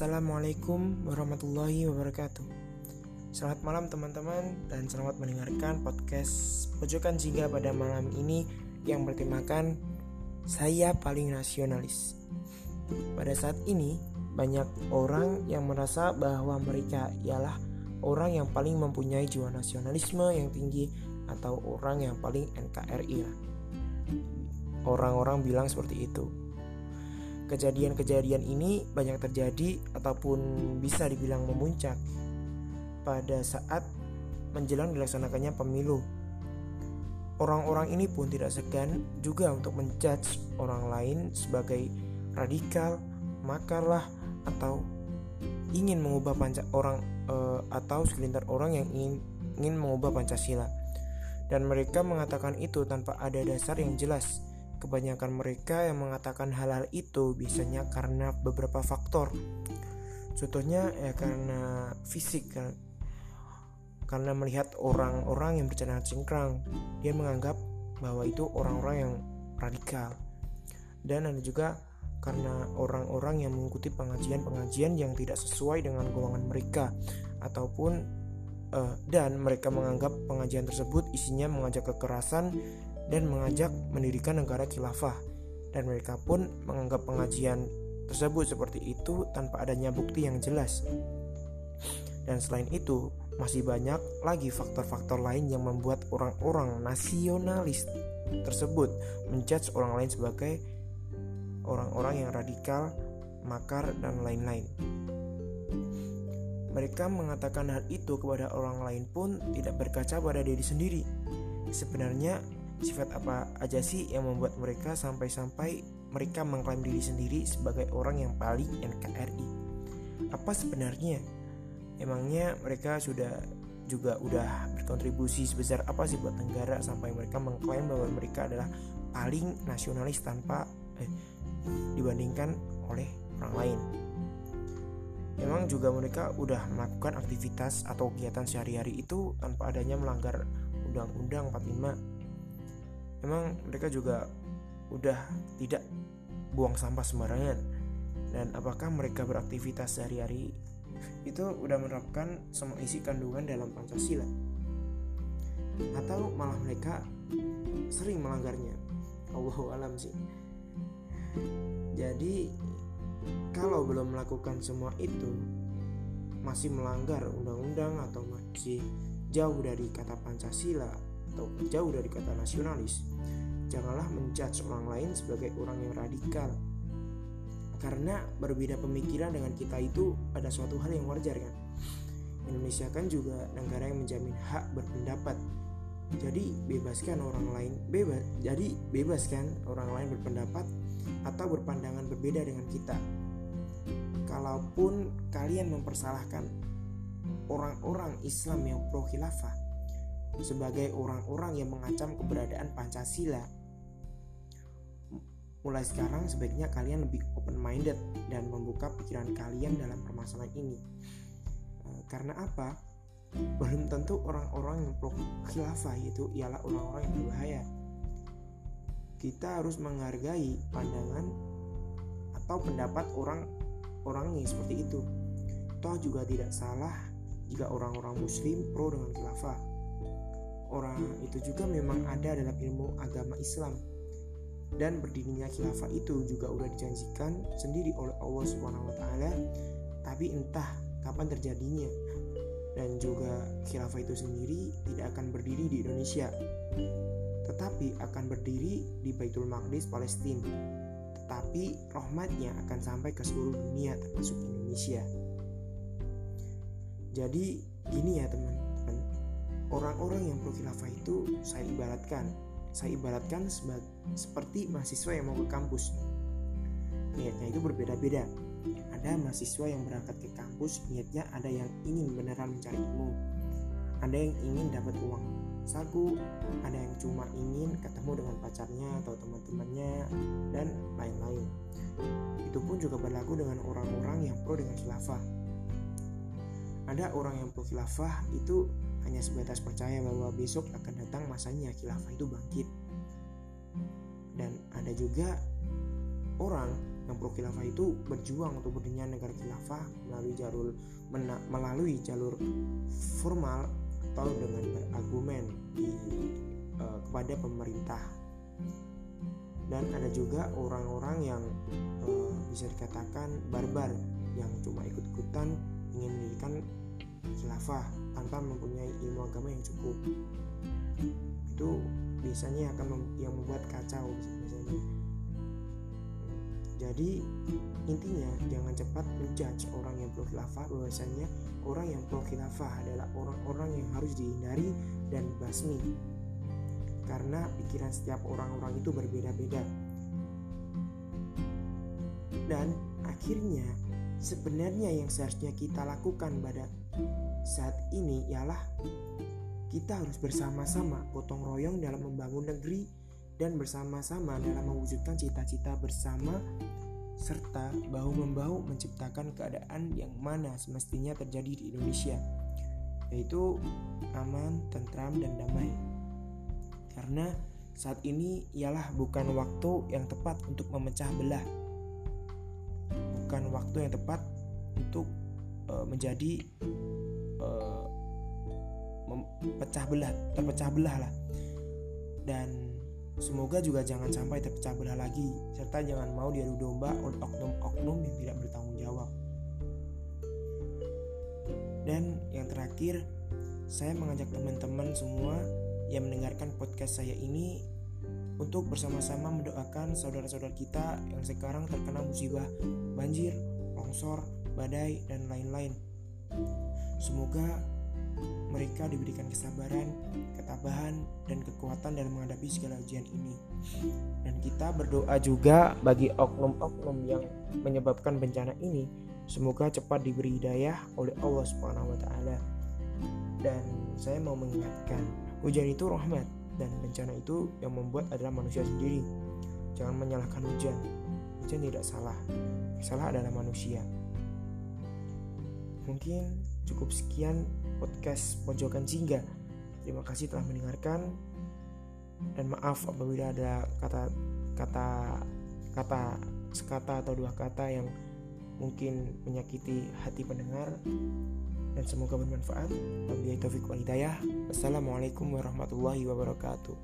Assalamualaikum warahmatullahi wabarakatuh. Selamat malam teman-teman dan selamat mendengarkan podcast Pojokan Jingga pada malam ini yang bertemakan Saya Paling Nasionalis. Pada saat ini banyak orang yang merasa bahwa mereka ialah orang yang paling mempunyai jiwa nasionalisme yang tinggi atau orang yang paling NKRI Orang-orang bilang seperti itu Kejadian-kejadian ini banyak terjadi ataupun bisa dibilang memuncak pada saat menjelang dilaksanakannya pemilu. Orang-orang ini pun tidak segan juga untuk menjudge orang lain sebagai radikal, makarlah atau ingin mengubah panca orang e, atau segelintir orang yang ingin ingin mengubah Pancasila. Dan mereka mengatakan itu tanpa ada dasar yang jelas Kebanyakan mereka yang mengatakan hal-hal itu biasanya karena beberapa faktor. Contohnya ya karena fisik kan. Karena melihat orang-orang yang bercanda cingkrang, dia menganggap bahwa itu orang-orang yang radikal. Dan ada juga karena orang-orang yang mengikuti pengajian-pengajian yang tidak sesuai dengan golongan mereka ataupun uh, dan mereka menganggap pengajian tersebut isinya mengajak kekerasan dan mengajak mendirikan negara khilafah dan mereka pun menganggap pengajian tersebut seperti itu tanpa adanya bukti yang jelas. Dan selain itu, masih banyak lagi faktor-faktor lain yang membuat orang-orang nasionalis tersebut menjudge orang lain sebagai orang-orang yang radikal, makar, dan lain-lain. Mereka mengatakan hal itu kepada orang lain pun tidak berkaca pada diri sendiri. Sebenarnya Sifat apa aja sih yang membuat mereka sampai-sampai mereka mengklaim diri sendiri sebagai orang yang paling NKRI? Apa sebenarnya? Emangnya mereka sudah juga udah berkontribusi sebesar apa sih buat negara sampai mereka mengklaim bahwa mereka adalah paling nasionalis tanpa eh, dibandingkan oleh orang lain. Memang juga mereka udah melakukan aktivitas atau kegiatan sehari-hari itu tanpa adanya melanggar Undang-Undang 45 memang mereka juga udah tidak buang sampah sembarangan. Dan apakah mereka beraktivitas sehari-hari? Itu udah menerapkan semua isi kandungan dalam Pancasila. Atau malah mereka sering melanggarnya? Allahu alam sih. Jadi kalau belum melakukan semua itu masih melanggar undang-undang atau masih jauh dari kata Pancasila atau jauh dari kata nasionalis, janganlah menjudge orang lain sebagai orang yang radikal. Karena berbeda pemikiran dengan kita itu ada suatu hal yang wajar kan. Indonesia kan juga negara yang menjamin hak berpendapat. Jadi bebaskan orang lain bebas. Jadi bebaskan orang lain berpendapat atau berpandangan berbeda dengan kita. Kalaupun kalian mempersalahkan orang-orang Islam yang pro khilafah, sebagai orang-orang yang mengancam keberadaan Pancasila. Mulai sekarang sebaiknya kalian lebih open minded dan membuka pikiran kalian dalam permasalahan ini. Eh, karena apa? Belum tentu orang-orang yang pro khilafah itu ialah orang-orang yang berbahaya. Kita harus menghargai pandangan atau pendapat orang-orang yang seperti itu. Toh juga tidak salah jika orang-orang muslim pro dengan khilafah orang itu juga memang ada dalam ilmu agama Islam. Dan berdirinya khilafah itu juga udah dijanjikan sendiri oleh Allah Subhanahu wa taala tapi entah kapan terjadinya. Dan juga khilafah itu sendiri tidak akan berdiri di Indonesia tetapi akan berdiri di Baitul Maqdis Palestina. Tetapi rahmatnya akan sampai ke seluruh dunia termasuk Indonesia. Jadi gini ya teman orang-orang yang pro khilafah itu saya ibaratkan saya ibaratkan sebagai, seperti mahasiswa yang mau ke kampus. Niatnya itu berbeda-beda. Ada mahasiswa yang berangkat ke kampus niatnya ada yang ingin beneran mencari ilmu. Ada yang ingin dapat uang saku ada yang cuma ingin ketemu dengan pacarnya atau teman-temannya dan lain-lain. Itu pun juga berlaku dengan orang-orang yang pro dengan khilafah. Ada orang yang pro khilafah itu hanya sebatas percaya bahwa besok akan datang masanya khilafah itu bangkit. Dan ada juga orang yang pro khilafah itu berjuang untuk berdirinya negara khilafah melalui jalur melalui jalur formal atau dengan berargumen di uh, kepada pemerintah dan ada juga orang-orang yang uh, bisa dikatakan barbar yang cuma ikut-ikutan ingin mendirikan khilafah tanpa mempunyai ilmu agama yang cukup. Itu biasanya akan mem yang membuat kacau biasanya. Jadi intinya jangan cepat menjudge orang yang pro khilafah bahwasanya orang yang pro khilafah adalah orang-orang yang harus dihindari dan basmi. Karena pikiran setiap orang-orang itu berbeda-beda. Dan akhirnya sebenarnya yang seharusnya kita lakukan pada saat ini ialah kita harus bersama-sama gotong royong dalam membangun negeri dan bersama-sama dalam mewujudkan cita-cita bersama serta bahu-membahu menciptakan keadaan yang mana semestinya terjadi di Indonesia yaitu aman, tentram, dan damai. Karena saat ini ialah bukan waktu yang tepat untuk memecah belah. Bukan waktu yang tepat untuk uh, menjadi uh, pecah belah terpecah belah lah. Dan semoga juga jangan sampai terpecah belah lagi. Serta jangan mau diadu domba oleh oknum-oknum yang tidak bertanggung jawab. Dan yang terakhir saya mengajak teman-teman semua yang mendengarkan podcast saya ini untuk bersama-sama mendoakan saudara-saudara kita yang sekarang terkena musibah banjir, longsor, badai, dan lain-lain. Semoga mereka diberikan kesabaran, ketabahan, dan kekuatan dalam menghadapi segala ujian ini. Dan kita berdoa juga bagi oknum-oknum yang menyebabkan bencana ini, semoga cepat diberi hidayah oleh Allah Subhanahu wa taala. Dan saya mau mengingatkan, hujan itu rahmat dan bencana itu yang membuat adalah manusia sendiri. Jangan menyalahkan hujan. Hujan tidak salah. Salah adalah manusia. Mungkin cukup sekian podcast Pojokan Jingga. Terima kasih telah mendengarkan dan maaf apabila ada kata kata kata sekata atau dua kata yang mungkin menyakiti hati pendengar dan semoga bermanfaat. Wabillahi taufiq wal hidayah. Wassalamualaikum warahmatullahi wabarakatuh.